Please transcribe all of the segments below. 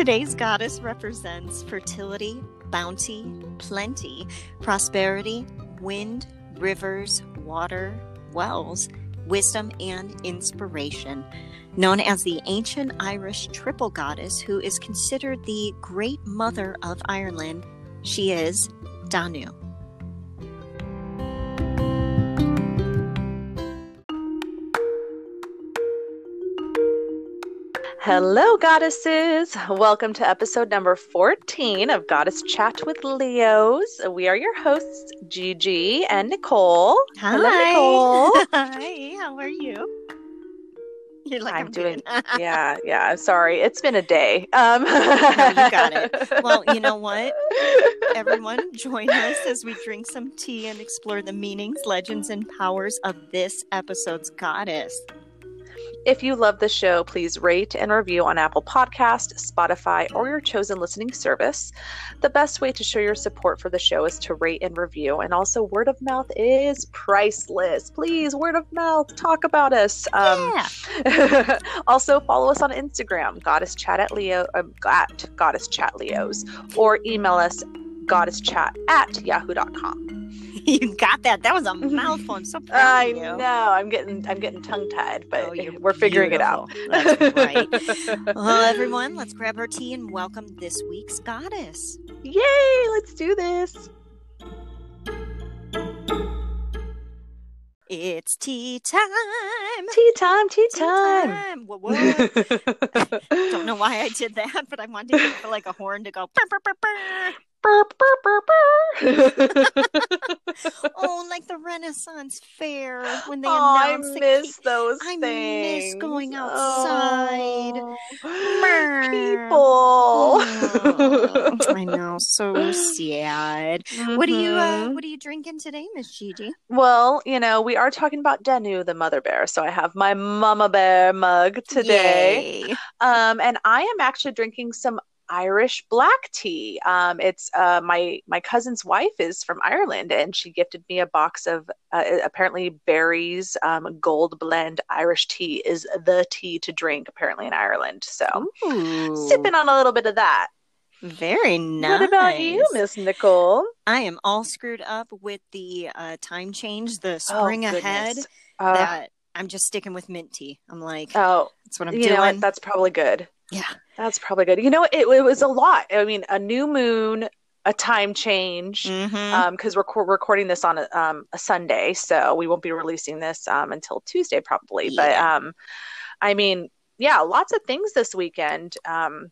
Today's goddess represents fertility, bounty, plenty, prosperity, wind, rivers, water, wells, wisdom, and inspiration. Known as the ancient Irish triple goddess, who is considered the great mother of Ireland, she is Danu. Hello, goddesses. Welcome to episode number 14 of Goddess Chat with Leos. We are your hosts, Gigi and Nicole. Hi. Hello, Nicole. Hi, how are you? You're like, I'm, I'm, doing, yeah, yeah. I'm sorry. It's been a day. Um, you got it. Well, you know what? Everyone, join us as we drink some tea and explore the meanings, legends, and powers of this episode's goddess. If you love the show, please rate and review on Apple Podcast, Spotify, or your chosen listening service. The best way to show your support for the show is to rate and review. And also, word of mouth is priceless. Please, word of mouth, talk about us. Um, yeah. also, follow us on Instagram, Goddess Chat at Leo, um, at Goddess Chat Leos, or email us goddesschat at yahoo.com. You got that. That was a mouthful. I'm so proud I of you. know I'm getting I'm getting tongue tied, but Oh, we're figuring it out. right. Well, everyone, let's grab our tea and welcome this week's goddess. Yay! Let's do this. It's tea time. Tea time, tea Tea time. What? Don't know why I did that, but I wanted to for like a horn to go. "Purr, purr, purr, purr." Burr, burr, burr, burr. Oh, like the Renaissance Fair when they oh, I announced the miss those I miss going outside. Oh. People. Oh, I know, so sad. What are you uh, Mhm. what are you drinking today, Miss Gigi? Well, you know, we are talking about Danu, the mother bear. So I have my mama bear mug today. Yay. Um, and I am actually drinking some Irish black tea. Um, it's uh, my my cousin's wife is from Ireland, and she gifted me a box of uh, apparently Barry's um, Gold Blend Irish tea is the tea to drink apparently in Ireland. So Ooh, sipping on a little bit of that. very nice. What about you, Miss Nicole? I am all screwed up with the uh, time change, the Oh, spring ahead. Uh, that I'm just sticking with mint tea. I'm like, oh, that's what I'm doing. what? That's probably good. Yeah. That's probably good. You know, it, it was a lot. I mean, a new moon, a time change. Mhm. um because we're co- recording this on a, um, a sunday so we won't be releasing this um until tuesday probably but Yeah. um i mean yeah lots of things this weekend um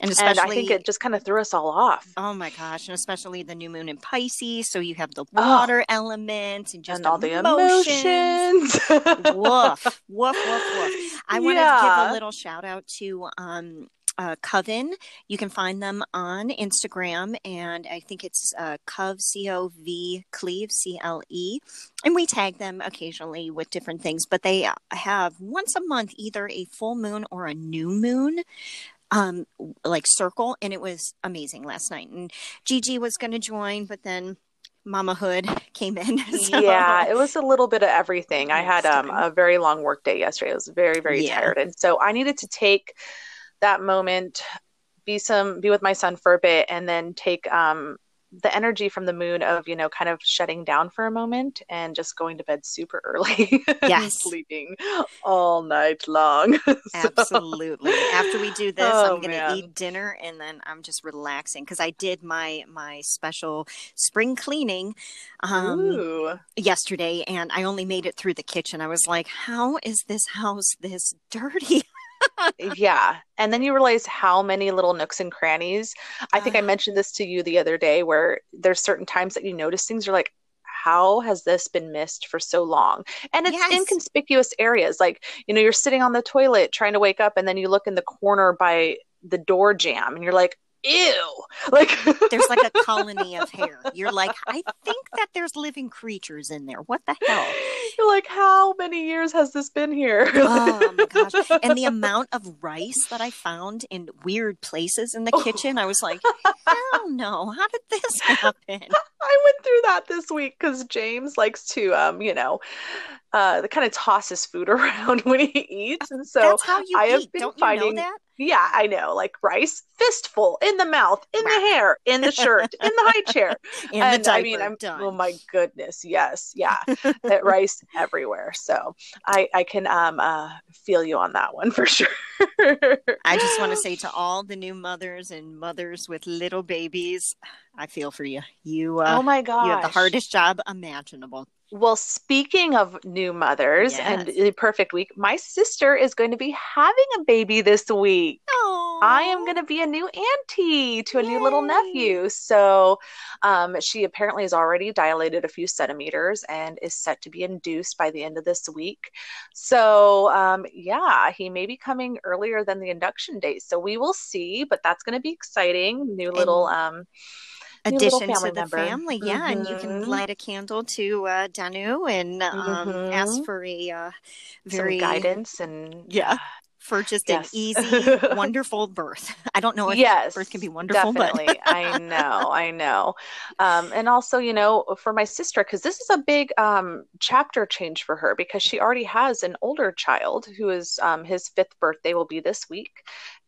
and and especially, i think it just kind of threw us all off oh my gosh, and especially the new moon in Pisces, so you have the Oh. water element and just and all the emotions. emotions woof, woof, woof, woof. I want to give a little shout out to um, uh, Coven. You can find them on Instagram, and I think it's uh, Cove C O V Cleve C L E, and we tag them occasionally with different things. But they have once a month either a full moon or a new moon. Um, like circle, and it was amazing last night. And Gigi was going to join, but then Mama Hood came in. so- yeah it was a little bit of everything i had um a very long work day yesterday i was very very Yeah. tired and so i needed to take that moment be some be with my son for a bit and then take um the energy from the moon of you know kind of shutting down for a moment and just going to bed super early Yes. sleeping all night long So- Absolutely. After we do this, Oh, I'm going to man. eat dinner and then I'm just relaxing because I did my my special spring cleaning um, Ooh. yesterday and I only made it through the kitchen. I was like, "How is this house this dirty?" yeah and then you realize how many little nooks and crannies i think i Ah. mentioned this to you the other day where there's certain times that you notice things you're like how has this been missed for so long and it's Yes. inconspicuous areas like you know you're sitting on the toilet trying to wake up and then you look in the corner by the door jamb and you're like ew like There's like a colony of hair. You're like, "I think that there's living creatures in there. What the hell?" you're like how many years has this been here Oh my gosh. And the amount of rice that I found in weird places in the Oh. kitchen, I was like, hell no. How did this happen? I went through that this week because James likes to, um, you know, uh, kind of tosses food around when he eats, and so That's how you I have eat. been Don't you know that? Yeah, I know, like rice, fistful in the mouth, in the hair, in the shirt, in the high chair. In and the diaper. I mean, I'm done. oh my goodness, yes, yeah, that rice everywhere. So I I can um uh feel you on that one for sure. I just want to say to all the new mothers and mothers with little babies, I feel for you. You, uh, oh my god, you have the hardest job imaginable. Well, speaking of new mothers and the perfect week, my sister is going to be having a baby this week. I am going to be a new auntie to a new little nephew. So, um, she apparently has already dilated a few centimeters and is set to be induced by the end of this week. So, um, yeah, he may be coming earlier than the induction date. So we will see, but that's going to be exciting. New little, um, new little addition to the member. family. Yeah, and you can Mhm. light a candle to uh, Danu and um, ask Mhm. for a uh, Some very guidance and Yeah. for just Yes. an easy, wonderful birth. I don't know if yes birth can be wonderful, definitely i know i know um, and also you know for my sister because this is a big um, chapter change for her because she already has an older child who is um, his fifth birthday will be this week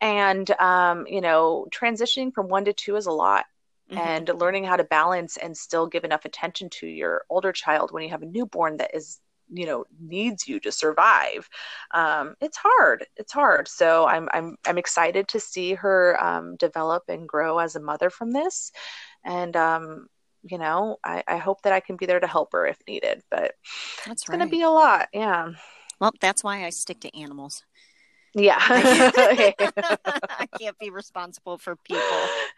and um, you know transitioning from one to two is a lot but and learning how to balance and still give enough attention to your older child when you have a newborn that is you know needs you to survive. Um, it's hard it's hard. So i'm i'm i'm excited to see her um, develop and grow as a mother from this. And um, you know I, I hope that i can be there to help her if needed but that's it's right. going to be a lot yeah. Well, that's why I stick to animals. Yeah I can't be responsible for people.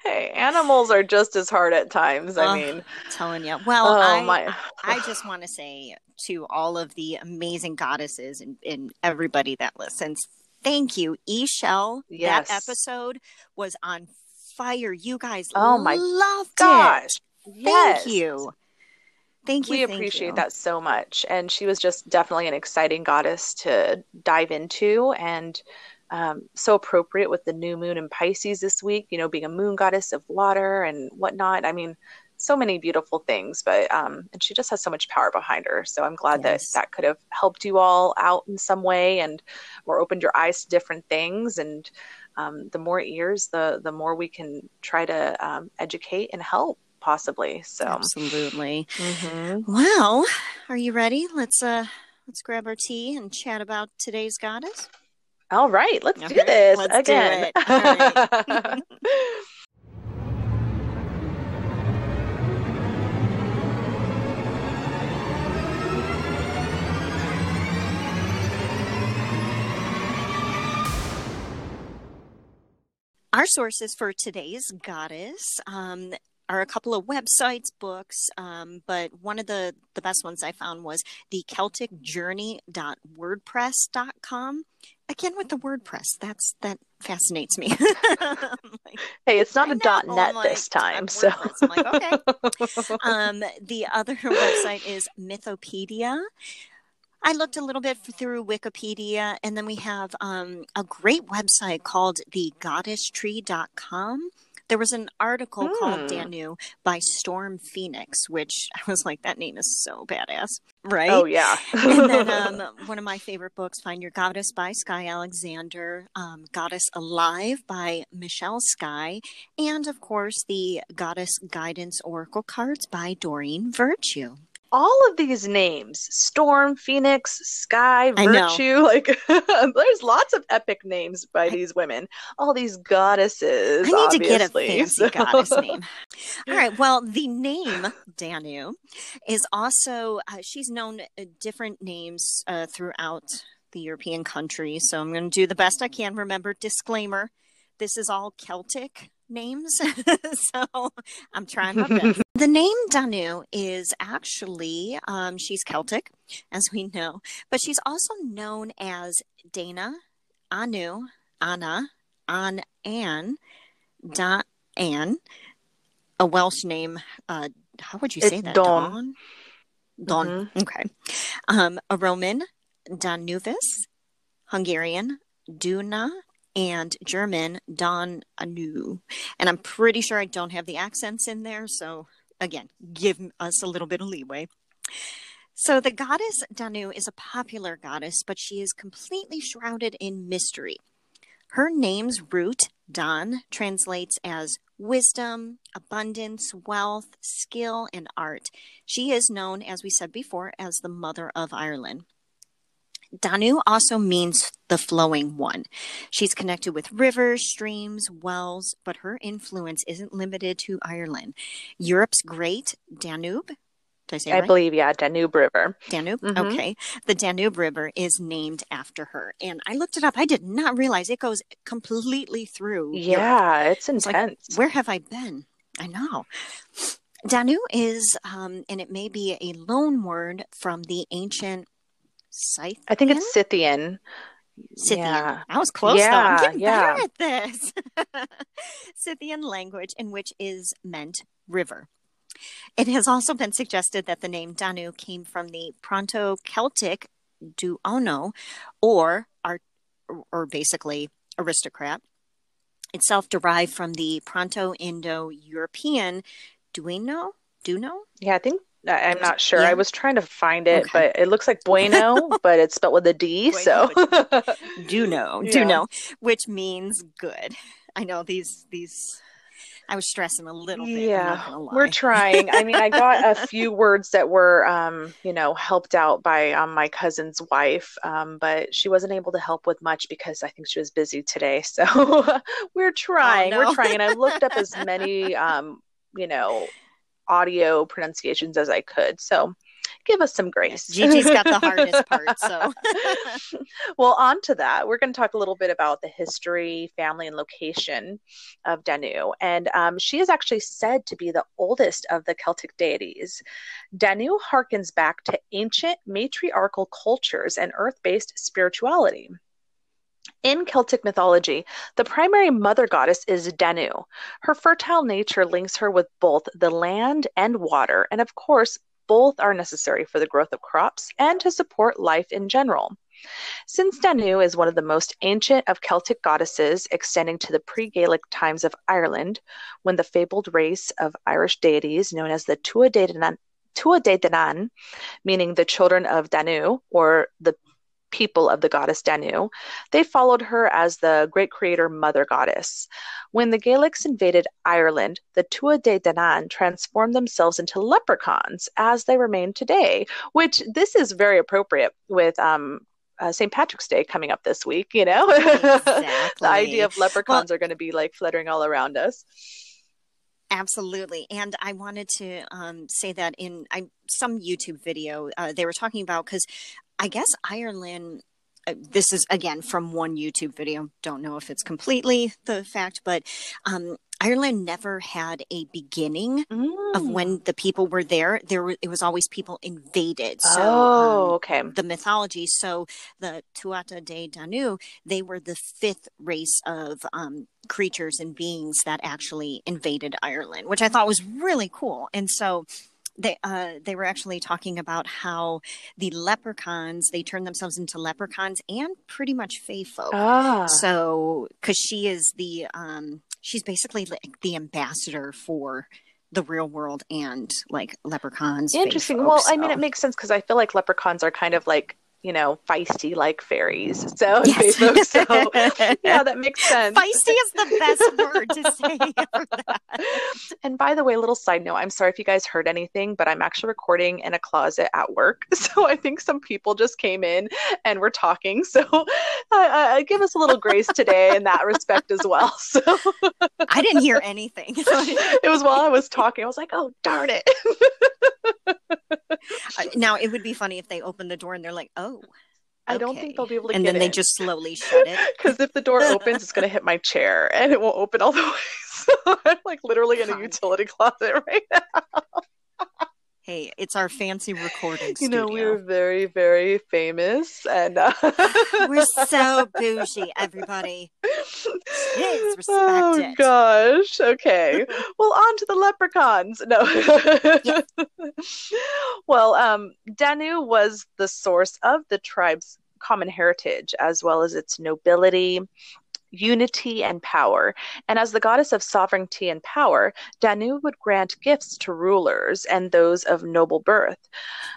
hey animals are just as hard at times i Oh, mean telling you. Well, oh I, my I just want to say to all of the amazing goddesses and, and everybody that listens, thank you. E Shell, Yes. that episode was on fire. You guys Oh my loved gosh it. yes. Thank you. Thank you. we thank appreciate you. that so much and she was just definitely an exciting goddess to dive into and um, so appropriate with the new moon in pisces this week you know being a moon goddess of water and whatnot i mean so many beautiful things but um, and she just has so much power behind her so i'm glad Yes. that that could have helped you all out in some way and or opened your eyes to different things and um, the more ears the the more we can try to um, educate and help possibly so Absolutely. Mhm. Well, are you ready? Let's uh let's grab our tea and chat about today's goddess. All right, let's All do right, this let's do again. right. Our sources for today's goddess um, are a couple of websites, books, um, but one of the, the best ones I found was the CelticJourney.wordpress.com. Again, with the WordPress, that's that fascinates me. Like, hey, it's not I a know, dot net like, this time, so I'm like, okay. Um, the other website is Mythopedia. I looked a little bit through Wikipedia, and then we have um, a great website called thegoddesstree.com. There was an article called Hmm. Danu by Storm Phoenix, which I was like, that name is so badass, right? oh yeah. and then um, one of my favorite books, Find Your Goddess by Skye Alexander, um, Goddess Alive by Michelle Skye, and of course, the Goddess Guidance Oracle cards by Doreen Virtue. All of these names, Storm, Phoenix, Sky, Virtue, like there's lots of epic names by these women. All these goddesses. I need to get a fancy so- goddess name. All right. Well, the name Danu is also, uh, she's known uh, different names uh, throughout the European countries. So I'm going to do the best I can. Remember, disclaimer this is all Celtic names. so I'm trying my best. the name Danu is actually, um, she's Celtic, as we know, but she's also known as Dana, Anu, Anna, An, Anne, Da, Anne, a Welsh name. Uh, how would you say It's that? Dawn. Dawn. Mhm. Okay. Um, a Roman, Danuvis, Hungarian, Duna, and German, Don Anu. And I'm pretty sure I don't have the accents in there, so again, give us a little bit of leeway. So the goddess Danu is a popular goddess, but she is completely shrouded in mystery. Her name's root, Dan, translates as wisdom, abundance, wealth, skill, and art. She is known, as we said before, as the mother of Ireland. Danu also means the flowing one. She's connected with rivers, streams, wells, but her influence isn't limited to Ireland. Europe's great Danube did I say I right? believe, yeah, Danube River. Danube. Mhm. Okay. The Danube River is named after her. And I looked it up. I did not realize it goes completely through. Europe. Yeah, it's It's like, intense. Where have I been? I know. Danu is, um, and it may be a loan word from the ancient Scythian. I think it's Scythian. Scythian. Yeah. I was close though. I'm Yeah, getting yeah. better at this. Scythian language, in which is meant river. It has also been suggested that the name Danu came from the Pronto Celtic duono, or art, or basically aristocrat, itself derived from the Pronto Indo European duino. Duno? Yeah, I think I'm not sure. Yeah. I was trying to find it, Okay. but it looks like bueno, but it's spelled with a D. Bueno, so Duno, Yeah. know, which means good. I know these these. I was stressing a little bit. Yeah, we're trying. I mean, I got a few words that were, um, you know, helped out by um, my cousin's wife, um, but she wasn't able to help with much because I think she was busy today. So we're trying. Oh, no. We're trying, and I looked up as many, um, you know, audio pronunciations as I could. So give us some grace. Gigi's got the hardest part, so well, on to that, we're going to talk a little bit about the history, family, and location of Danu. And um, she is actually said to be the oldest of the Celtic deities. Danu harkens back to ancient matriarchal cultures and earth based spirituality. In Celtic mythology, the primary mother goddess is Danu. Her fertile nature links her with both the land and water, and of course, both are necessary for the growth of crops and to support life in general. Since Danu is one of the most ancient of Celtic goddesses, extending to the pre Gaelic times of Ireland, when the fabled race of Irish deities known as the Tua De Danann, Tua De Danann, meaning the children of Danu or the people of the goddess Danu, they followed her as the great creator mother goddess. When the Gaelics invaded Ireland, the Tua De Danann transformed themselves into leprechauns as they remain today, which this is very appropriate with um, uh, St. Patrick's Day coming up this week, you know? the idea of leprechauns are going to be like fluttering all around us. Absolutely, and I wanted to um, say that in I, some YouTube video uh, they were talking about because I guess Ireland. Uh, this is again from one YouTube video. Don't know if it's completely the fact, but um, Ireland never had a beginning of Mm. when the people were there. There, were, it was always people invaded. So, oh, um, okay. the mythology. So the Tuatha De Danu, they were the fifth race of um, creatures and beings that actually invaded Ireland, which I thought was really cool. And so they uh, they were actually talking about how the leprechauns they turned themselves into leprechauns and pretty much fae folk. Ah, So because she is the um, she's basically like the ambassador for the real world and like leprechauns. interesting. folk, Well, I mean, it makes sense because I feel like leprechauns are kind of like, you know, feisty like fairies. So, Yes. so yeah, that makes sense. Feisty is the best word to say. And by the way, little side note, I'm sorry if you guys heard anything, but I'm actually recording in a closet at work. So I think some people just came in and we're talking. So uh, uh, give us a little grace today in that respect as well. So I didn't hear anything. it was while I was talking, I was like, oh, darn it. Uh, now it would be funny if they opened the door and they're like, "Oh," I don't think they'll be able to get it and then they in. just slowly shut it. Because if the door opens, it's going to hit my chair and it won't open all the way. So I'm like literally in a utility closet right now. Hey, it's our fancy recording You know, studio. we're very, very famous and uh... We're so bougie, everybody. Yes, respect oh it. gosh. Okay. well, on to the leprechauns. No. well, um, Danu was the source of the tribe's common heritage, as well as its nobility, unity, and power. And as the goddess of sovereignty and power, Danu would grant gifts to rulers and those of noble birth.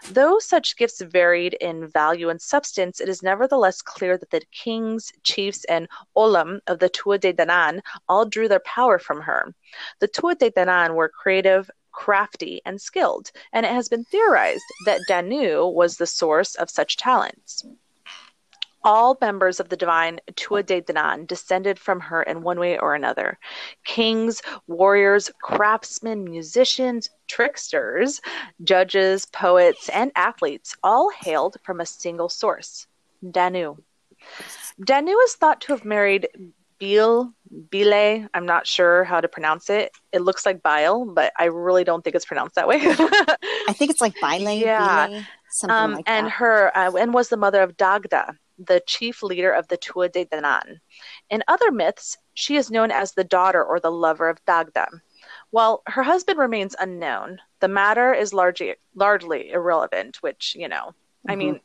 Though such gifts varied in value and substance, it is nevertheless clear that the kings, chiefs, and olam of the Tuatha De Danann all drew their power from her. The Tuatha De Danann were creative, crafty, and skilled, and it has been theorized that Danu was the source of such talents. All members of the divine Tuatha De Danann descended from her in one way or another. Kings, warriors, craftsmen, musicians, tricksters, judges, poets, and athletes all hailed from a single source Danu. Danu is thought to have married Bil, Bile, I'm not sure how to pronounce it. It looks like bile, but I really don't think it's pronounced that way. I think it's like bile, yeah. Bile, something um, like and that. her uh, and was the mother of Dagda, the chief leader of the Tuatha De Danann. In other myths, she is known as the daughter or the lover of Dagda. While her husband remains unknown, the matter is largely largely irrelevant, which, you know, mm-hmm. I mean,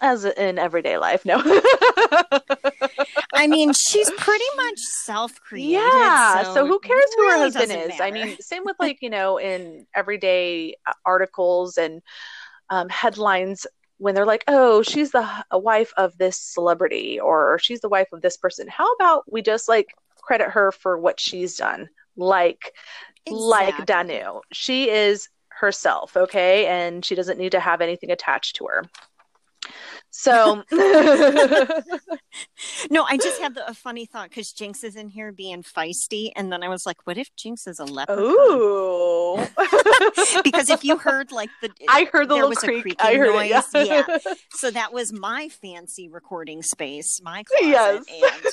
as in everyday life, no. I mean, she's pretty much self-created. Yeah. So, so who cares who really her husband is? Matter. I mean, same with like you know in everyday uh, articles and um, headlines when they're like, "Oh, she's the wife of this celebrity," or "She's the wife of this person." How about we just like credit her for what she's done, like exactly. like Danu. She is herself, okay, and she doesn't need to have anything attached to her. So, no, I just had the, a funny thought because Jinx is in here being feisty, and then I was like, "What if Jinx is a leprechaun?" Ooh, because if you heard like the, I heard the little creak. I heard noise. It, yeah. yeah. So that was my fancy recording space, my closet, yes.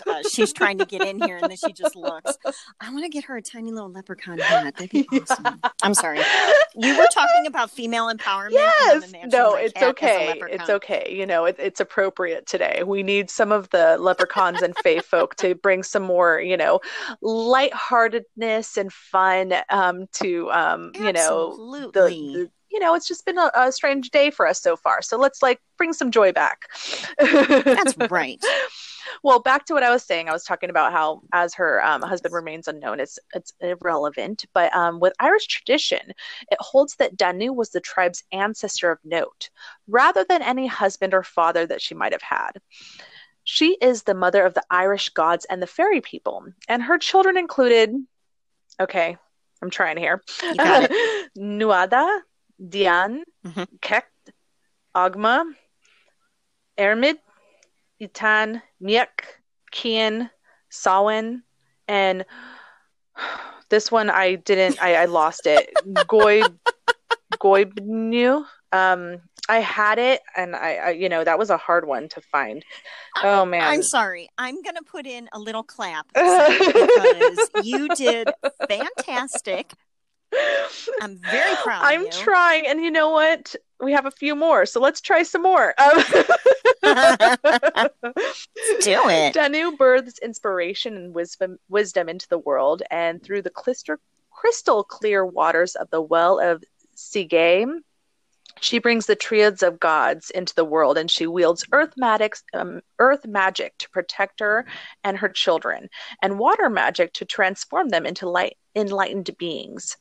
and uh, she's trying to get in here, and then she just looks. I want to get her a tiny little leprechaun hat. That'd be awesome. I'm sorry. You were talking about female empowerment. Yes. No, it's okay. It's okay. You know it, it's appropriate today. We need some of the leprechauns and fae folk to bring some more, you know, lightheartedness and fun um, to, um, you know, the, the you know, it's just been a, a, strange day for us so far. So let's like bring some joy back. That's right. well, back to what I was saying. I was talking about how, as her um, husband remains unknown, it's it's irrelevant. But um, with Irish tradition, it holds that Danu was the tribe's ancestor of note, rather than any husband or father that she might have had. She is the mother of the Irish gods and the fairy people, and her children included. Okay, I'm trying here. Nuada, Dian, mm-hmm. Kekt, Agma, Ermid, Itan, Miek, Kian, Sawin, and this one I didn't I, I lost it. Goy Goybnu. Um I had it and I, I, you know that was a hard one to find. Oh man. I'm sorry. I'm going to put in a little clap because you did fantastic. I'm very proud. I'm trying, and you know what? We have a few more, so let's try some more. Um, do it. Danu births inspiration and wisdom, wisdom into the world, and through the crystal, crystal clear waters of the well of Sigay, she brings the triads of gods into the world and she wields earth, magic, um, earth magic to protect her and her children, and water magic to transform them into light, enlightened beings.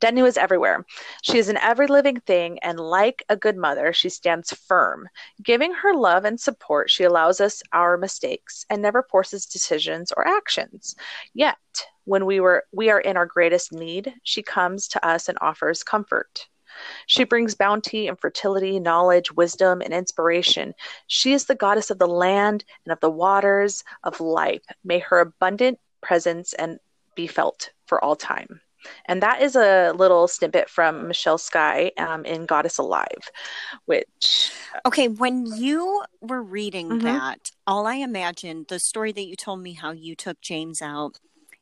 Danu is everywhere. She is in every living thing, and like a good mother, she stands firm. Giving her love and support, she allows us our mistakes and never forces decisions or actions. Yet, when we were we are in our greatest need, she comes to us and offers comfort. She brings bounty and fertility, knowledge, wisdom, and inspiration. She is the goddess of the land and of the waters of life. May her abundant presence and be felt for all time. And that is a little snippet from Michelle Skye um, in Goddess Alive, which. Okay, when you were reading mm-hmm. that, all I imagined the story that you told me how you took James out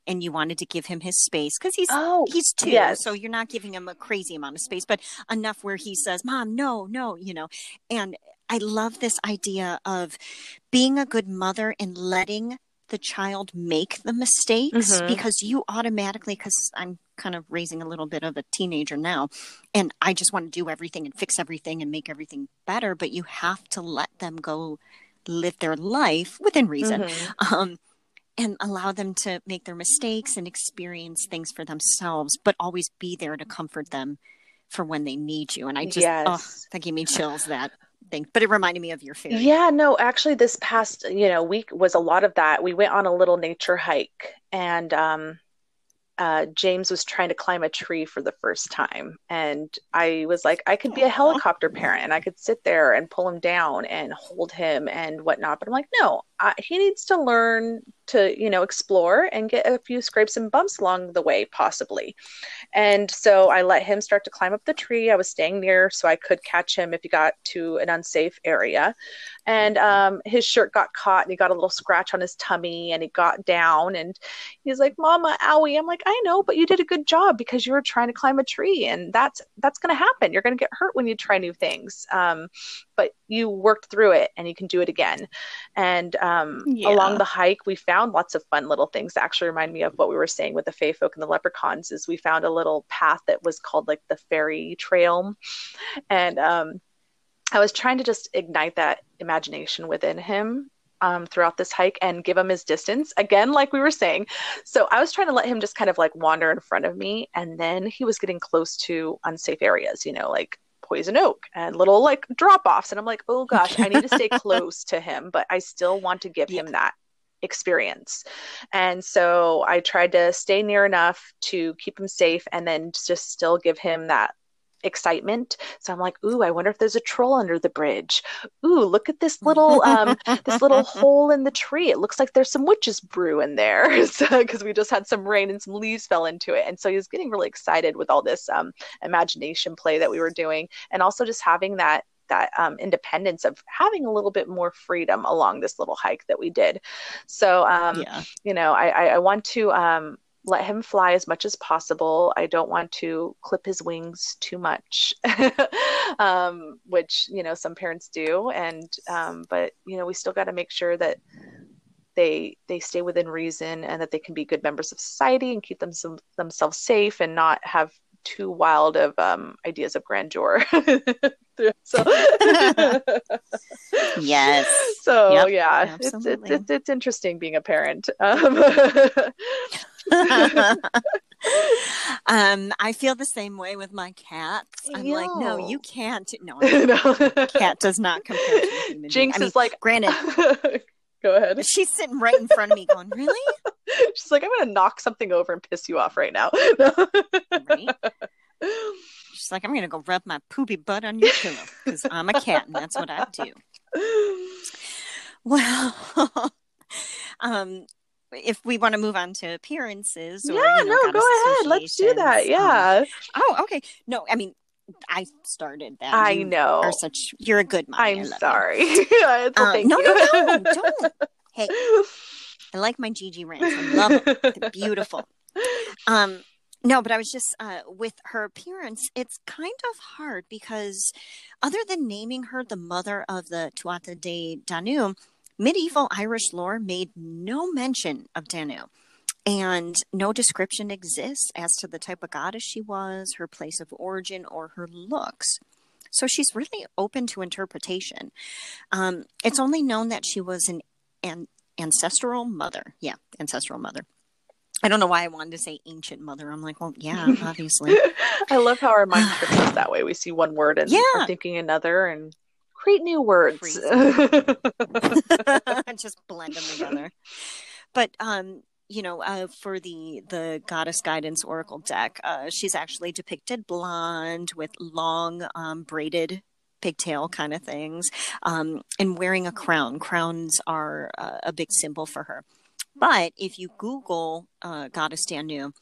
and you wanted to give him his space because he's oh, he's two, yes. so you're not giving him a crazy amount of space, but enough where he says, "Mom, no, no," you know. And I love this idea of being a good mother and letting the child make the mistakes mm-hmm. because you automatically because i'm kind of raising a little bit of a teenager now and i just want to do everything and fix everything and make everything better but you have to let them go live their life within reason mm-hmm. um, and allow them to make their mistakes and experience things for themselves, but always be there to comfort them for when they need you. And I just, yes. oh, that gave me chills that thing, but it reminded me of your fairy. Yeah, no, actually this past, you know, week was a lot of that. We went on a little nature hike and, um, uh, James was trying to climb a tree for the first time. And I was like, I could be a helicopter parent and I could sit there and pull him down and hold him and whatnot. But I'm like, no, He needs to learn to, you know, explore and get a few scrapes and bumps along the way, possibly. And so I let him start to climb up the tree. I was staying near so I could catch him if he got to an unsafe area. And um, his shirt got caught and he got a little scratch on his tummy and he got down and he's like, Mama, owie. I'm like, I know, but you did a good job because you were trying to climb a tree and that's that's gonna happen. You're gonna get hurt when you try new things. Um, but you worked through it and you can do it again. And um, yeah. along the hike, we found lots of fun little things that actually remind me of what we were saying with the Fae folk and the leprechauns. Is we found a little path that was called like the fairy trail, and um, I was trying to just ignite that imagination within him um, throughout this hike and give him his distance again like we were saying so i was trying to let him just kind of like wander in front of me and then he was getting close to unsafe areas you know like poison oak and little like drop offs. And I'm like, oh gosh, I need to stay close to him, but I still want to give yeah. him that experience. And so I tried to stay near enough to keep him safe and then just still give him that excitement. So I'm like, ooh, I wonder if there's a troll under the bridge. Ooh, look at this little um this little hole in the tree. It looks like there's some witch's brew in there. because we just had some rain and some leaves fell into it. And so he was getting really excited with all this um imagination play that we were doing and also just having that that um, independence of having a little bit more freedom along this little hike that we did. So, um, yeah. you know, I, I, I want to um, let him fly as much as possible. I don't want to clip his wings too much, um, which you know some parents do, and um, but you know we still got to make sure that they they stay within reason and that they can be good members of society and keep them some, themselves safe and not have too wild of um, ideas of grandeur. so yes. So yep, yeah, it's, it's, it's it's interesting being a parent. Um, um, I feel the same way with my cats. I'm Yo. like, no, you can't. No, no. cat does not compare to human Jinx being. is like, granted. Go ahead. She's sitting right in front of me, going, "Really?" She's like, "I'm going to knock something over and piss you off right now." right? She's like, "I'm going to go rub my poopy butt on your pillow because I'm a cat and that's what I do." Well, um, if we want to move on to appearances or, yeah you know, no go ahead let's do that um, yeah um, oh okay no i mean I started that. I you know. Are such you're a good mom. I'm sorry. well, uh, no, no, no, don't. Hey, I like my Gigi rants. I love them. They're beautiful. Um, no, but I was just uh, with her appearance. It's kind of hard because, other than naming her the mother of the Tuatha de Danum, Medieval Irish lore made no mention of Danu, and no description exists as to the type of goddess she was, her place of origin, or her looks. So she's really open to interpretation. Um, it's only known that she was an, an ancestral mother. Yeah, ancestral mother. I don't know why I wanted to say ancient mother. I'm like, well, yeah, obviously. I love how our mind tricks us that way. We see one word and yeah. are thinking another, and create new words. And just blend them together. But um, you know, uh, for the the goddess guidance oracle deck, uh, she's actually depicted blonde with long um, braided pigtail kind of things, um, and wearing a crown. Crowns are uh, a big symbol for her. But if you Google uh, goddess Danu,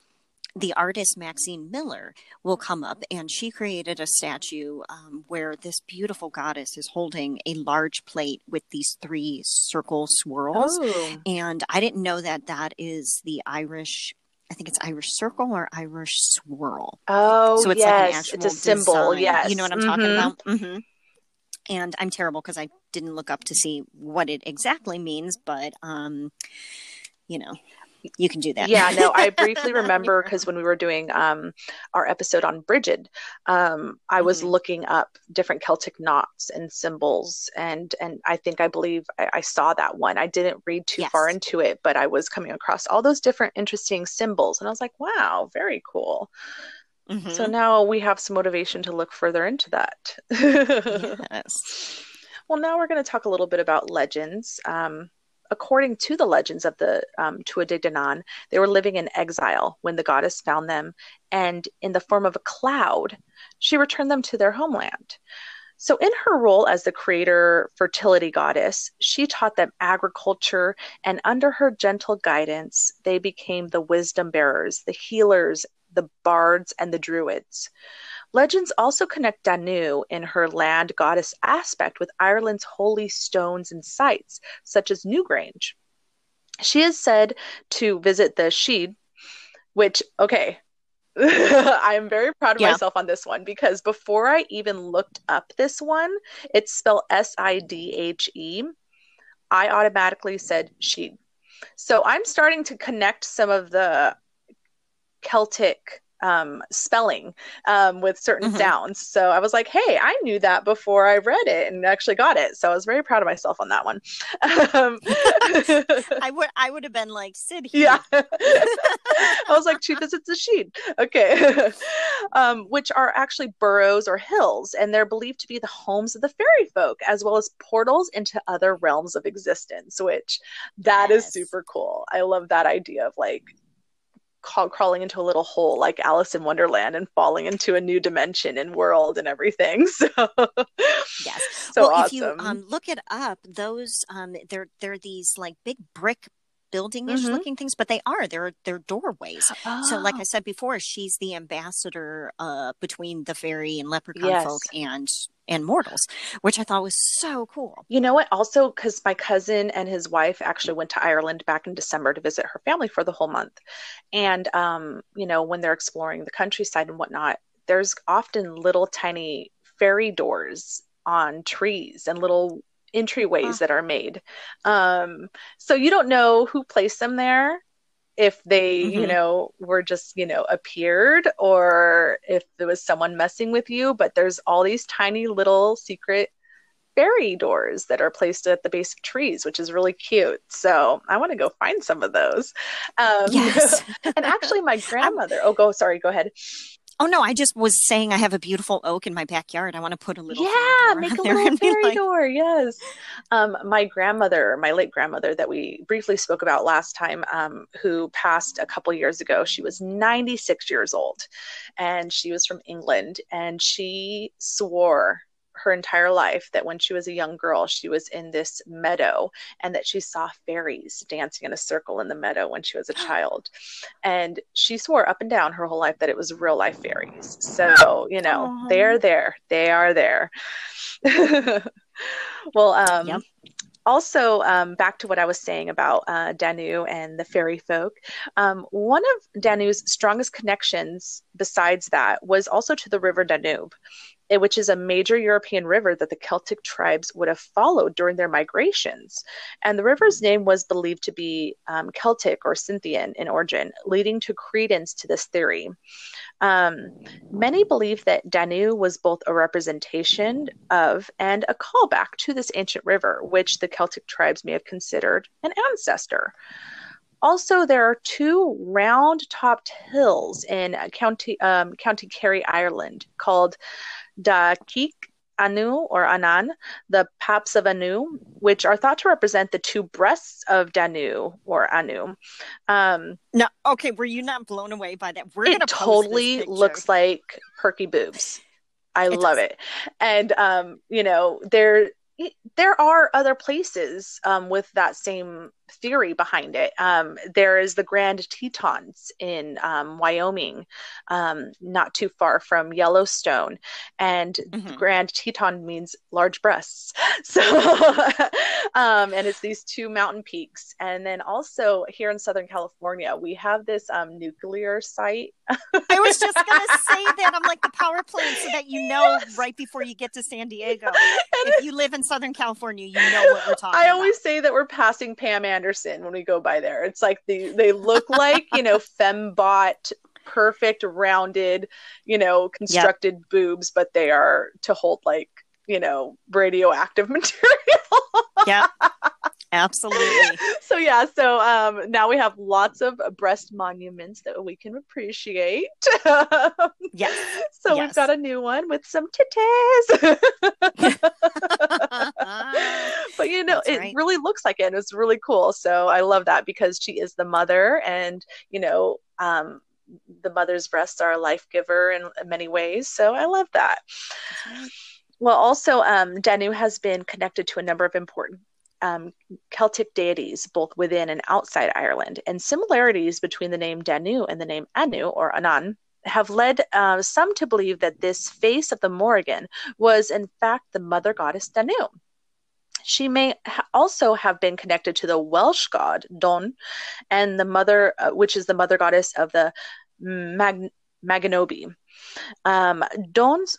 the artist Maxine Miller will come up, and she created a statue um, where this beautiful goddess is holding a large plate with these three circle swirls. Oh. And I didn't know that that is the Irish. I think it's Irish circle or Irish swirl. Oh, so it's yes. like an actual it's a symbol. Design. Yes, you know what I'm mm-hmm. talking about. Mm-hmm. And I'm terrible because I didn't look up to see what it exactly means, but um, you know, you can do that. Yeah, no, I briefly remember because when we were doing um, our episode on Brigid, um, I was mm-hmm. looking up different Celtic knots and symbols, and and I think I believe I, I saw that one. I didn't read too yes. far into it, but I was coming across all those different interesting symbols, and I was like, wow, very cool. Mm-hmm. So now we have some motivation to look further into that. yes. Well, now we're going to talk a little bit about legends. Um, according to the legends of the um, Danann, they were living in exile when the goddess found them, and in the form of a cloud, she returned them to their homeland. So, in her role as the creator fertility goddess, she taught them agriculture, and under her gentle guidance, they became the wisdom bearers, the healers, the bards, and the druids. Legends also connect Danu in her land goddess aspect with Ireland's holy stones and sites, such as Newgrange. She is said to visit the Sheed, which, okay, I'm very proud of yeah. myself on this one because before I even looked up this one, it's spelled S I D H E. I automatically said Sheed. So I'm starting to connect some of the Celtic um, spelling um, with certain mm-hmm. sounds. So I was like, hey, I knew that before I read it and actually got it. So I was very proud of myself on that one. Um, I would I would have been like, sit here. Yeah. I was like, she visits a sheet. Okay. um, which are actually burrows or hills, and they're believed to be the homes of the fairy folk, as well as portals into other realms of existence, which that yes. is super cool. I love that idea of like crawling into a little hole like Alice in Wonderland and falling into a new dimension and world and everything. So yes, so well, awesome. if you um, look it up, those um, they're they're these like big brick building-ish mm-hmm. looking things, but they are they're they're doorways. Oh. So, like I oh. said before, she's the ambassador uh, between the fairy and leprechaun yes. folk and and mortals, which I thought was so cool. You know what? Also, because my cousin and his wife actually went to Ireland back in December to visit her family for the whole month, and um, you know when they're exploring the countryside and whatnot, there's often little tiny fairy doors on trees and little entryways that are made. Um, so you don't know who placed them there, if they, mm-hmm. you know, were just, you know, appeared or if there was someone messing with you. But there's all these tiny little secret fairy doors that are placed at the base of trees, which is really cute. So I want to go find some of those. Um, yes. and actually, my grandmother. oh, go. Sorry. Go ahead. Oh no, I just was saying I have a beautiful oak in my backyard. I want to put a little yeah, make a little fairy like... door. Yes, um, my grandmother, my late grandmother, that we briefly spoke about last time, um, who passed a couple years ago. She was ninety six years old, and she was from England, and she swore her entire life that when she was a young girl, she was in this meadow and that she saw fairies dancing in a circle in the meadow when she was a child. And she swore up and down her whole life that it was real life fairies. So, you know, Aww. they are there. They are there. well, um, yep also um, back to what i was saying about uh, danu and the fairy folk um, one of danu's strongest connections besides that was also to the river danube which is a major European river that the Celtic tribes would have followed during their migrations. And the river's name was believed to be um, Celtic or Scythian in origin, leading to credence to this theory. Um, many believe that Danu was both a representation of and a callback to this ancient river, which the Celtic tribes may have considered an ancestor. Also, there are two round-topped hills in County um, County Kerry, Ireland, called Da Kik Anu or Anan, the paps of Anu, which are thought to represent the two breasts of Danu or Anu. Um, no, okay, were you not blown away by that? We're it totally looks like perky boobs. I it love does. it, and um, you know, there there are other places um, with that same theory behind it. Um, there is the Grand Tetons in um, Wyoming, um, not too far from Yellowstone, and mm-hmm. Grand Teton means large breasts. So, um, and it's these two mountain peaks. And then also here in Southern California, we have this um, nuclear site. I was just going to say that. I'm like the power plant, so that you know yes. right before you get to San Diego. if you live in Southern California, you know what we're talking. I always say that we're passing Pam Anderson Anderson when we go by there. It's like the they look like you know fembot perfect rounded you know constructed yep. boobs but they are to hold like you know radioactive material yeah absolutely. So yeah so um now we have lots of breast monuments that we can appreciate. Yes. So yes. we've got a new one with some titties. But you know That's it right. really looks like it and it's really cool. So i love that because she is the mother and you know um the mother's breasts are a life giver in, in many ways. So i love that. Well also um, danu has been connected to a number of important um, Celtic deities, both within and outside Ireland, and similarities between the name Danu and the name Anu or Anan have led uh, some to believe that this face of the Morrigan was in fact the mother goddess Danu. She may ha- also have been connected to the Welsh god Don, and the mother, uh, which is the mother goddess of the Mag- Maganobi. Um, Don's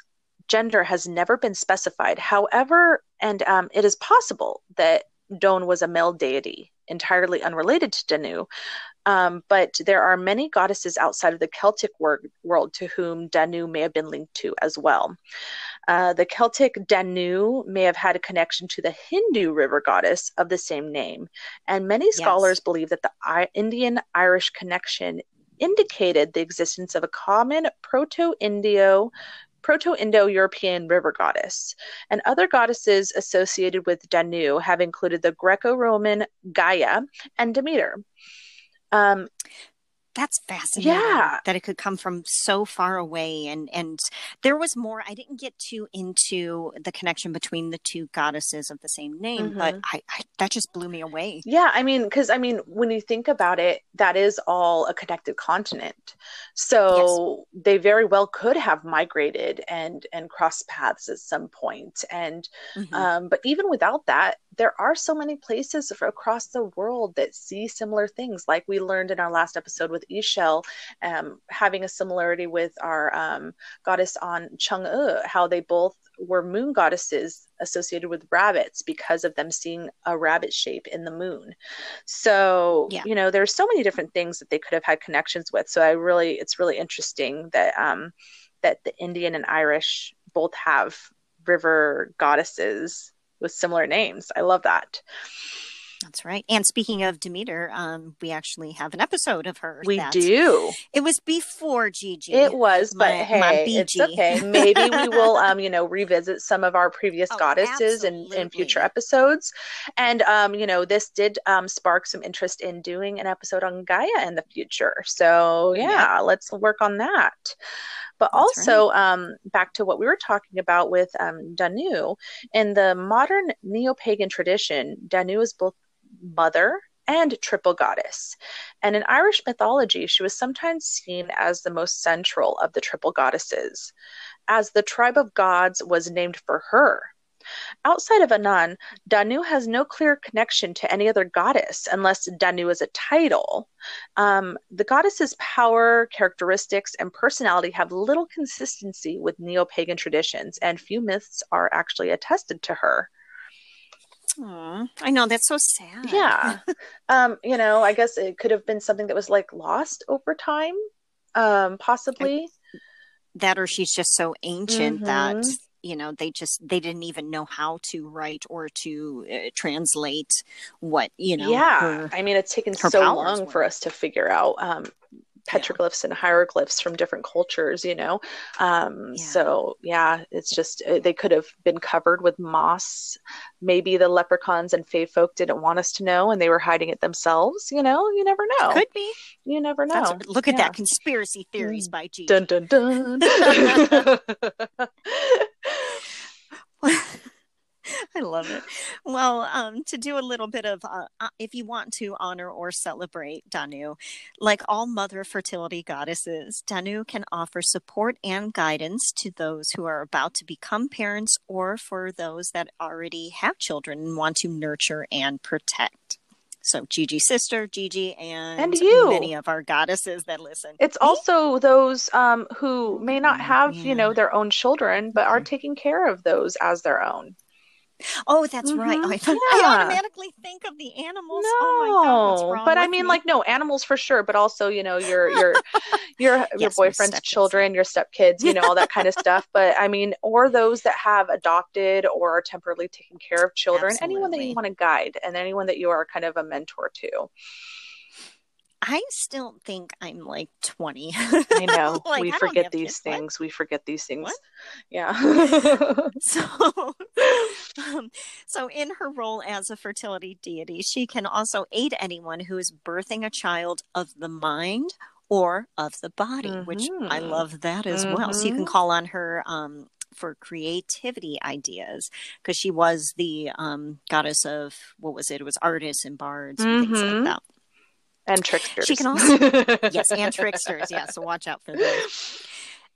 gender has never been specified. However, and um, it is possible that Don was a male deity entirely unrelated to Danu. Um, but there are many goddesses outside of the Celtic wor- world to whom Danu may have been linked to as well. Uh, the Celtic Danu may have had a connection to the Hindu river goddess of the same name, and many scholars yes. believe that the I- Indian Irish connection indicated the existence of a common Proto-Indo Proto Indo European river goddess. And other goddesses associated with Danu have included the Greco Roman Gaia and Demeter. Um, that's fascinating yeah that it could come from so far away and and there was more i didn't get too into the connection between the two goddesses of the same name mm-hmm. but I, I, that just blew me away yeah i mean because i mean when you think about it that is all a connected continent so yes. they very well could have migrated and and crossed paths at some point and mm-hmm. um but even without that there are so many places across the world that see similar things like we learned in our last episode with Ixchel, um, having a similarity with our um, goddess on Chang'e, how they both were moon goddesses associated with rabbits because of them seeing a rabbit shape in the moon. So, yeah. you know, there's so many different things that they could have had connections with. So I really, it's really interesting that, um, that the Indian and Irish both have river goddesses with similar names. I love that. That's right. And speaking of Demeter, um, we actually have an episode of her. We do. It was before Gigi. It was, but my, hey, my it's okay. Maybe we will, um, you know, revisit some of our previous oh, goddesses in, in future episodes. And, um, you know, this did um, spark some interest in doing an episode on Gaia in the future. So yeah, yeah. let's work on that. But That's also, right. um, back to what we were talking about with um, Danu, in the modern neo pagan tradition, Danu is both mother and triple goddess. And in Irish mythology, she was sometimes seen as the most central of the triple goddesses, as the tribe of gods was named for her. Outside of Anan, Danu has no clear connection to any other goddess unless Danu is a title. Um, the goddess's power, characteristics, and personality have little consistency with neo pagan traditions, and few myths are actually attested to her. Aww, I know that's so sad. Yeah. um, you know, I guess it could have been something that was like lost over time, um, possibly. I, that or she's just so ancient mm-hmm. that you know they just they didn't even know how to write or to uh, translate what you know yeah her, i mean it's taken so long were. for us to figure out um petroglyphs yeah. and hieroglyphs from different cultures, you know. Um, yeah. So yeah, it's just uh, they could have been covered with moss. Maybe the leprechauns and fae folk didn't want us to know, and they were hiding it themselves. You know, you never know. Could be. You never know. That's, look at yeah. that conspiracy theories mm. by G. Dun dun dun. I love it. Well, um, to do a little bit of, uh, uh, if you want to honor or celebrate Danu, like all mother fertility goddesses, Danu can offer support and guidance to those who are about to become parents or for those that already have children and want to nurture and protect. So Gigi's sister, Gigi, and, and you. many of our goddesses that listen. It's Me? also those um, who may not have, yeah. you know, their own children, but are taking care of those as their own. Oh, that's mm-hmm. right. Oh, I, thought, yeah. I, automatically think of the animals. No, oh God, but I mean, me? like, no animals for sure, but also, you know, your your your yes, your boyfriend's children, your stepkids, you know, all that kind of stuff. But I mean, or those that have adopted or are temporarily taking care of children. Absolutely. Anyone that you want to guide, and anyone that you are kind of a mentor to. I still think I'm like 20. I know. like, we I forget these things. What? We forget these things. What? Yeah. so, um, so, in her role as a fertility deity, she can also aid anyone who is birthing a child of the mind or of the body, mm-hmm. which I mm-hmm. love that as mm-hmm. well. So, you can mm-hmm. call on her um, for creativity ideas because she was the um, goddess of what was it? It was artists and bards and mm-hmm. things like mm-hmm. that and tricksters. She can also yes, and tricksters. Yeah, so watch out for those.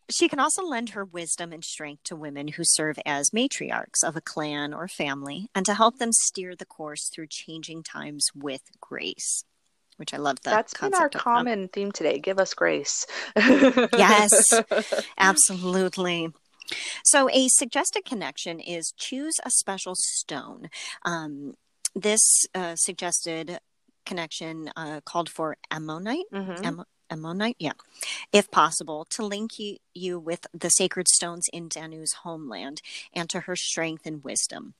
She can also lend her wisdom and strength to women who serve as matriarchs of a clan or family and to help them steer the course through changing times with grace. Which I love that. That's been our common theme today. Give us grace. yes, absolutely. So, a suggested connection is choose a special stone. Um, this uh, suggested connection uh, called for ammonite. Mm-hmm. Am- ammonite, yeah, if possible, to link you, you with the sacred stones in Danu's homeland and to her strength and wisdom.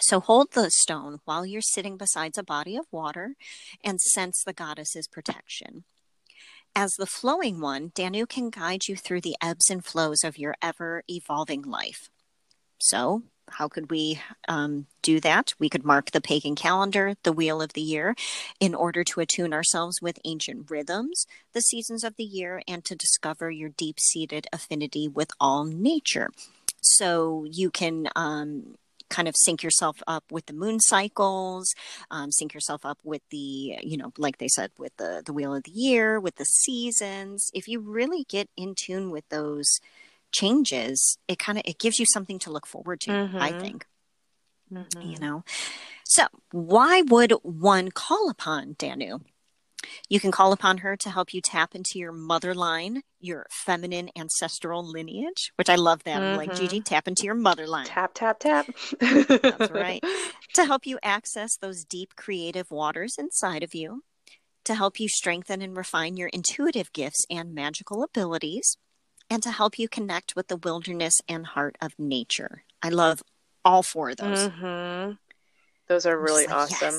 So hold the stone while you're sitting beside a body of water and sense the goddess's protection. As the flowing one, Danu can guide you through the ebbs and flows of your ever evolving life. So how could we um, do that? We could mark the pagan calendar, the wheel of the year, in order to attune ourselves with ancient rhythms, the seasons of the year, and to discover your deep seated affinity with all nature. So you can um, kind of sync yourself up with the moon cycles, um, sync yourself up with the, you know, like they said, with the, the wheel of the year, with the seasons. If you really get in tune with those changes, it kind of it gives you something to look forward to. Mm-hmm. I think, mm-hmm. you know. So, why would one call upon Danu? You can call upon her to help you tap into your mother line, your feminine ancestral lineage, which I love that. Mm-hmm. Like Gigi, tap into your mother line. Tap, tap, tap. That's right. to help you access those deep creative waters inside of you, to help you strengthen and refine your intuitive gifts and magical abilities, and to help you connect with the wilderness and heart of nature. I love all four of those. Mm-hmm. Those are really like, awesome.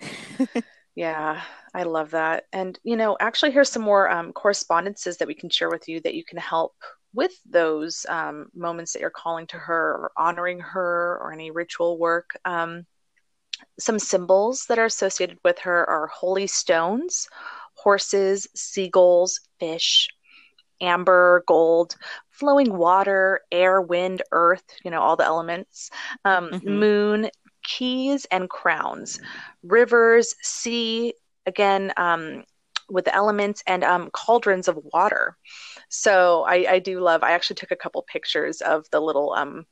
Yes. yeah, I love that. And, you know, actually, here's some more um, correspondences that we can share with you that you can help with those um, moments that you're calling to her or honoring her or any ritual work. Um, some symbols that are associated with her are holy stones, horses, seagulls, fish, amber, gold, flowing water, air, wind, earth, you know, all the elements, um, mm-hmm. moon, keys, and crowns, rivers, sea, again, um, with the elements and um, cauldrons of water. So I, I, do love. I actually took a couple pictures of the little um,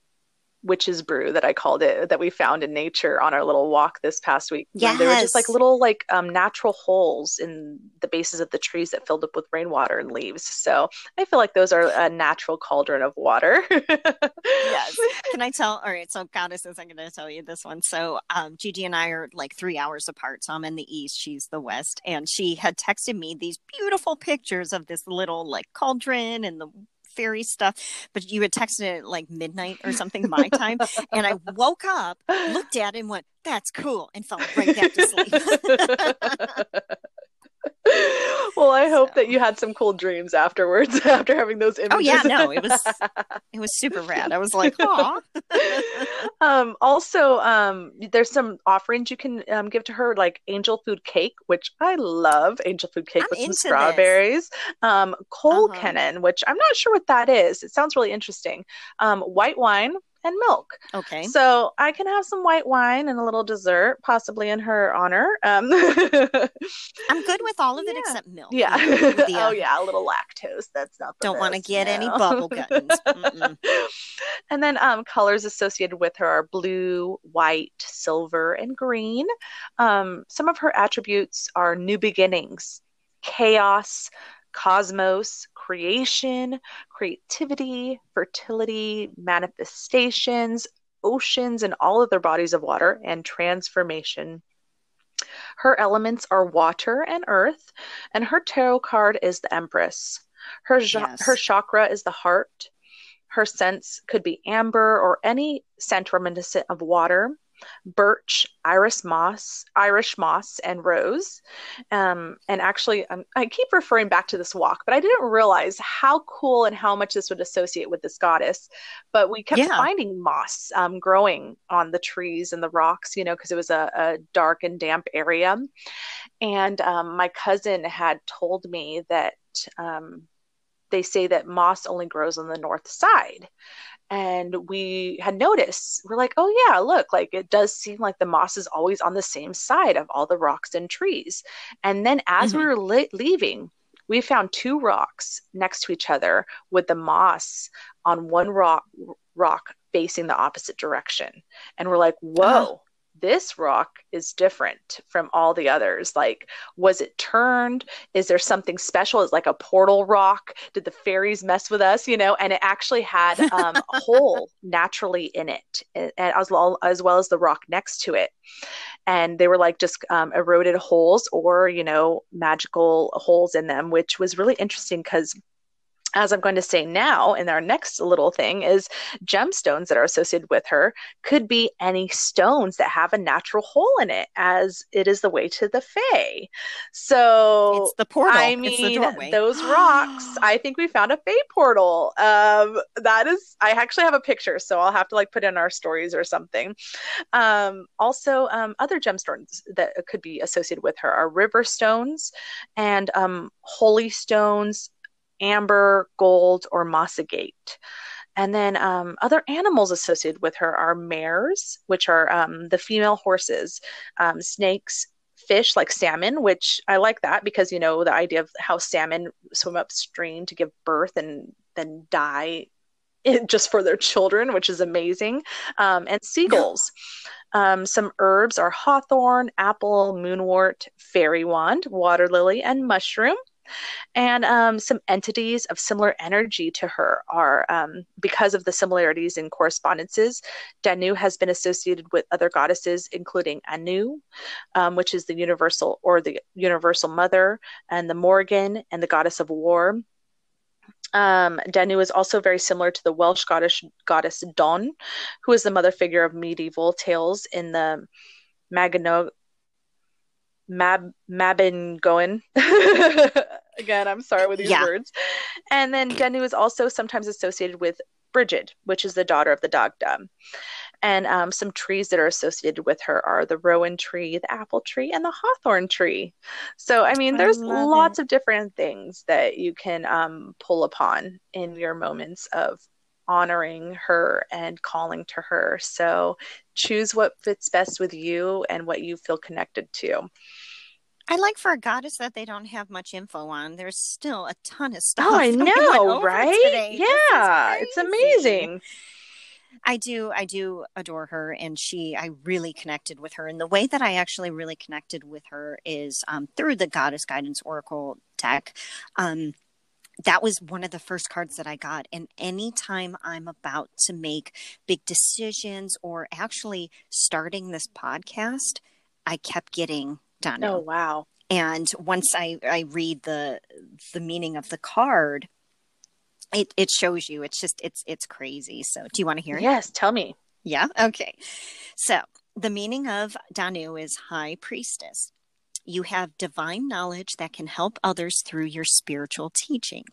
witch's brew that I called it that we found in nature on our little walk this past week. Yeah, there were just like little like um, natural holes in the bases of the trees that filled up with rainwater and leaves. So I feel like those are a natural cauldron of water. yes. Can I tell? All right. So goddesses, I'm going to tell you this one. So um, Gigi and I are like three hours apart. So I'm in the east, she's the west, and she had texted me these beautiful pictures of this little like cauldron and the fairy stuff, but you had texted it at like midnight or something my time. and I woke up, looked at it, and went, that's cool, and fell right back to sleep. well, I hope so. that you had some cool dreams afterwards after having those images. Oh yeah, no, it was it was super rad. I was like, "Aw." um, also, um, there's some offerings you can um, give to her, like angel food cake, which I love. Angel food cake I'm with some strawberries. Um, Cole uh-huh. which I'm not sure what that is. It sounds really interesting. Um, white wine, and milk. Okay. So I can have some white wine and a little dessert, possibly in her honor. Um, I'm good with all of it yeah. except milk. Yeah. The, uh, oh yeah, a little lactose. That's not. don't want to get no. any bubble guts. and then um, colors associated with her are blue, white, silver, and green. Um, some of her attributes are new beginnings, chaos, cosmos, creation, creativity, fertility, manifestations, oceans and all other bodies of water and transformation. Her elements are water and earth, and her tarot card is the Empress. Her yes. her chakra is the heart. Her scents could be amber or any scent reminiscent of water birch, iris moss, Irish moss, and rose. Um, and actually, um, I keep referring back to this walk, but I didn't realize how cool and how much this would associate with this goddess. But we kept yeah. finding moss um, growing on the trees and the rocks, you know, because it was a, a, dark and damp area. And um, my cousin had told me that um, they say that moss only grows on the north side and we had noticed we're like oh yeah look like it does seem like the moss is always on the same side of all the rocks and trees and then as mm-hmm. we were le- leaving we found two rocks next to each other with the moss on one rock rock facing the opposite direction and we're like uh-huh. whoa uh-huh this rock is different from all the others. Like, was it turned? Is there something special? Is like a portal rock? Did the fairies mess with us? You know, and it actually had um, a hole naturally in it, and, as well as well as the rock next to it. And they were like just um, eroded holes or you know magical holes in them, which was really interesting because as I'm going to say now in our next little thing, is gemstones that are associated with her could be any stones that have a natural hole in it, as it is the way to the Fae. So it's the portal. I mean, those rocks. I think we found a Fae portal. Um, that is, I actually have a picture, so I'll have to like put in our stories or something. Um, also, um, other gemstones that could be associated with her are river stones and um, holy stones amber, gold, or moss agate. And then um, other animals associated with her are mares, which are um, the female horses, um, snakes, fish like salmon, which I like that because, you know, the idea of how salmon swim upstream to give birth and then die just for their children, which is amazing, um, and seagulls. Um, some herbs are hawthorn, apple, moonwort, fairy wand, water lily, and mushroom. And um, some entities of similar energy to her are, um, because of the similarities in correspondences, Danu has been associated with other goddesses, including Anu, um, which is the universal or the universal mother, and the Morrigan, and the goddess of war. Um, Danu is also very similar to the Welsh goddess, goddess Don, who is the mother figure of medieval tales in the Magno- Mab Mabinogion. Again, I'm sorry with these yeah. words. And then Danu is also sometimes associated with Brigid, which is the daughter of the Dagda. And um, some trees that are associated with her are the rowan tree, the apple tree, and the hawthorn tree. So, I mean, there's I lots it. of different things that you can um, pull upon in your moments of honoring her and calling to her. So choose what fits best with you and what you feel connected to. I like for a goddess that they don't have much info on. There's still a ton of stuff. Oh, I know, right? Yeah, it's amazing. I do I do adore her and she I really connected with her and the way that I actually really connected with her is um, through the goddess guidance oracle deck um, that was one of the first cards that I got. And anytime I'm about to make big decisions or actually starting this podcast, I kept getting Danu. Oh wow. And once I, I read the the meaning of the card, it, it shows you. It's just it's it's crazy. So do you want to hear it? Yes, tell me. Yeah. Okay. So the meaning of Danu is high priestess. You have divine knowledge that can help others through your spiritual teaching.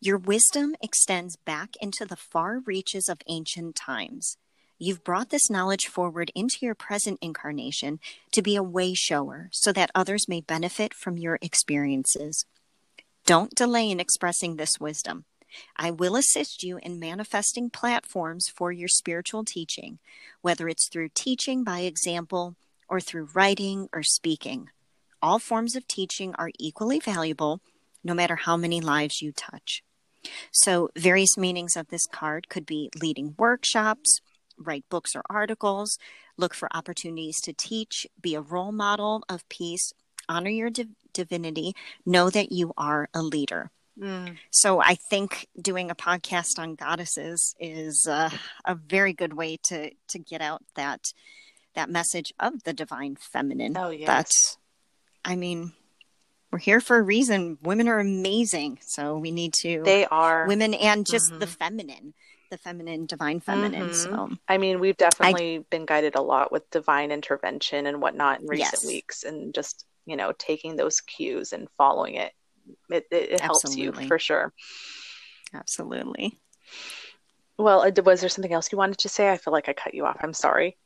Your wisdom extends back into the far reaches of ancient times. You've brought this knowledge forward into your present incarnation to be a way shower so that others may benefit from your experiences. Don't delay in expressing this wisdom. I will assist you in manifesting platforms for your spiritual teaching, whether it's through teaching by example or through writing or speaking. All forms of teaching are equally valuable, no matter how many lives you touch. So, various meanings of this card could be leading workshops, write books or articles, look for opportunities to teach, be a role model of peace, honor your div- divinity, know that you are a leader. Mm. So I think doing a podcast on goddesses is uh, a very good way to to get out that that message of the divine feminine. Oh yes. That's I mean, we're here for a reason. Women are amazing, so we need to. They are women and just mm-hmm. the feminine, the feminine, divine feminine. Mm-hmm. So I mean, we've definitely I, been guided a lot with divine intervention and whatnot in recent yes. weeks, and just you know taking those cues and following it it, it, it helps you for sure. Absolutely. Well, uh, was there something else you wanted to say? I feel like I cut you off. I'm sorry.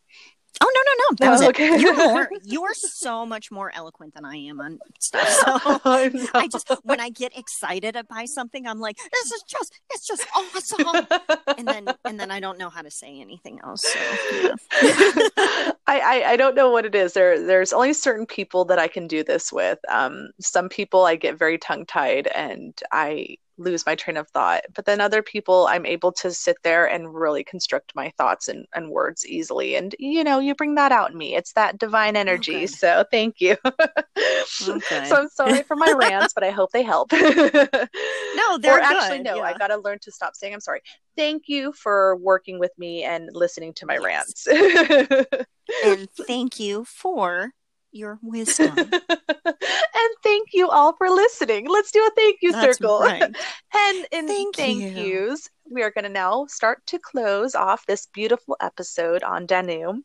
Oh no no no! That was okay. it. You're more. You're so much more eloquent than I am on stuff. So I just when I get excited by something, I'm like, "This is just, it's just awesome," and then and then I don't know how to say anything else. So, yeah. I, I, I don't know what it is. There there's only certain people that I can do this with. Um, some people I get very tongue tied, and I lose my train of thought. But then other people, I'm able to sit there and really construct my thoughts and, and words easily. And, you know, you bring that out in me. It's that divine oh, energy. Oh, so thank you. Oh, okay. so I'm sorry for my rants, but I hope they help. no, they're or actually, good. no, yeah. I got to learn to stop saying I'm sorry. Thank you for working with me and listening to my yes. rants. and thank you for your wisdom. and thank you all for listening. Let's do a thank you That's circle. Right. and in thank, thank you. yous, we are going to now start to close off this beautiful episode on Danu.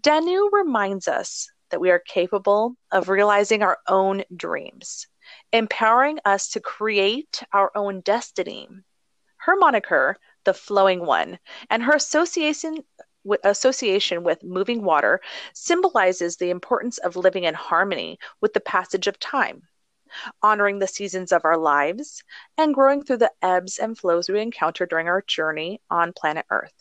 Danu reminds us that we are capable of realizing our own dreams, empowering us to create our own destiny. Her moniker, the flowing one, and her association association with moving water symbolizes the importance of living in harmony with the passage of time, honoring the seasons of our lives, and growing through the ebbs and flows we encounter during our journey on planet Earth.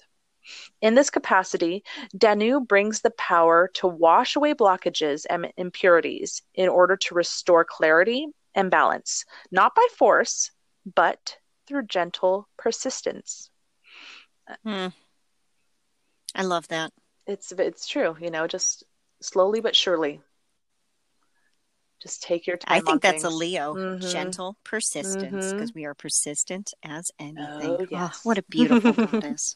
In this capacity, Danu brings the power to wash away blockages and impurities in order to restore clarity and balance, not by force, but through gentle persistence. Hmm. I love that. It's it's true, you know, just slowly but surely. Just take your time. I think that's things. a Leo, mm-hmm. gentle persistence, because mm-hmm. we are persistent as anything. Oh, yes. oh what a beautiful goddess.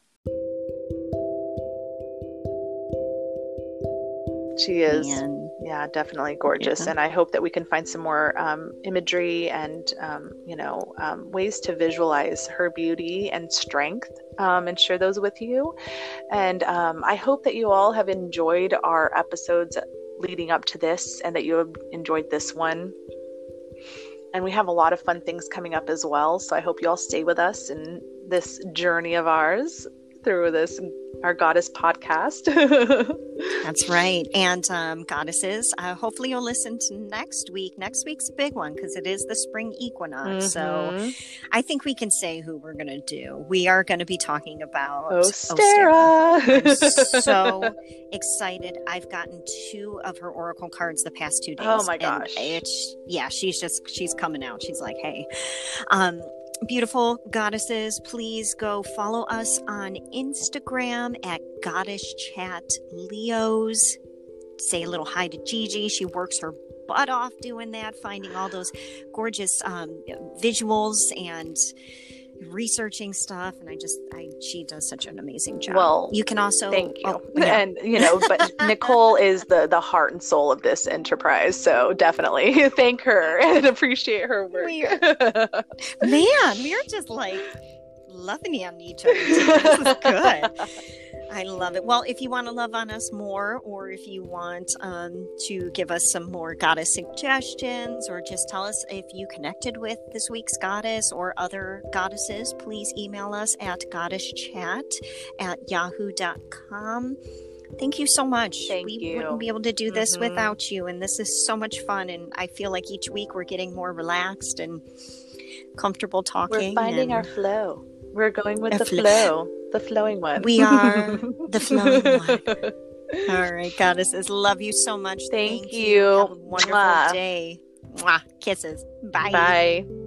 She is. And, yeah, definitely gorgeous. Yeah. And I hope that we can find some more um, imagery and, um, you know, um, ways to visualize her beauty and strength um, and share those with you. And um, I hope that you all have enjoyed our episodes leading up to this and that you have enjoyed this one. And we have a lot of fun things coming up as well. So I hope you all stay with us in this journey of ours through this our goddess podcast. That's right. And um, goddesses, uh, hopefully you'll listen to next week. Next week's a big one because it is the spring equinox. Mm-hmm. So I think we can say who we're going to do. We are going to be talking about. Ostara. I'm so excited. I've gotten two of her oracle cards the past two days. Oh my gosh. It's, yeah, she's just, she's coming out. She's like, hey. Um, beautiful goddesses, please go follow us on Instagram at Goddess Chat Leos. Say a little hi to Gigi. She works her butt off doing that, finding all those gorgeous um, visuals and researching stuff and i just i she does such an amazing job. Well you can also thank you. oh, yeah. and you know but nicole is the the heart and soul of this enterprise so definitely thank her and appreciate her work. We're, man we're just like loving on each other this is good I love it. Well, if you want to love on us more, or if you want um, to give us some more goddess suggestions, or just tell us if you connected with this week's goddess or other goddesses, please email us at goddesschat at yahoo.com. Thank you so much. Thank we you. wouldn't be able to do this mm-hmm. without you. And this is so much fun. And I feel like each week we're getting more relaxed and comfortable talking. We're finding and... our flow. We're going with the flow the flowing one. We are the flowing one. All right, goddesses, love you so much. Thank, Thank you. you. Have a wonderful Mwah. day. Mwah. Kisses. Bye. Bye.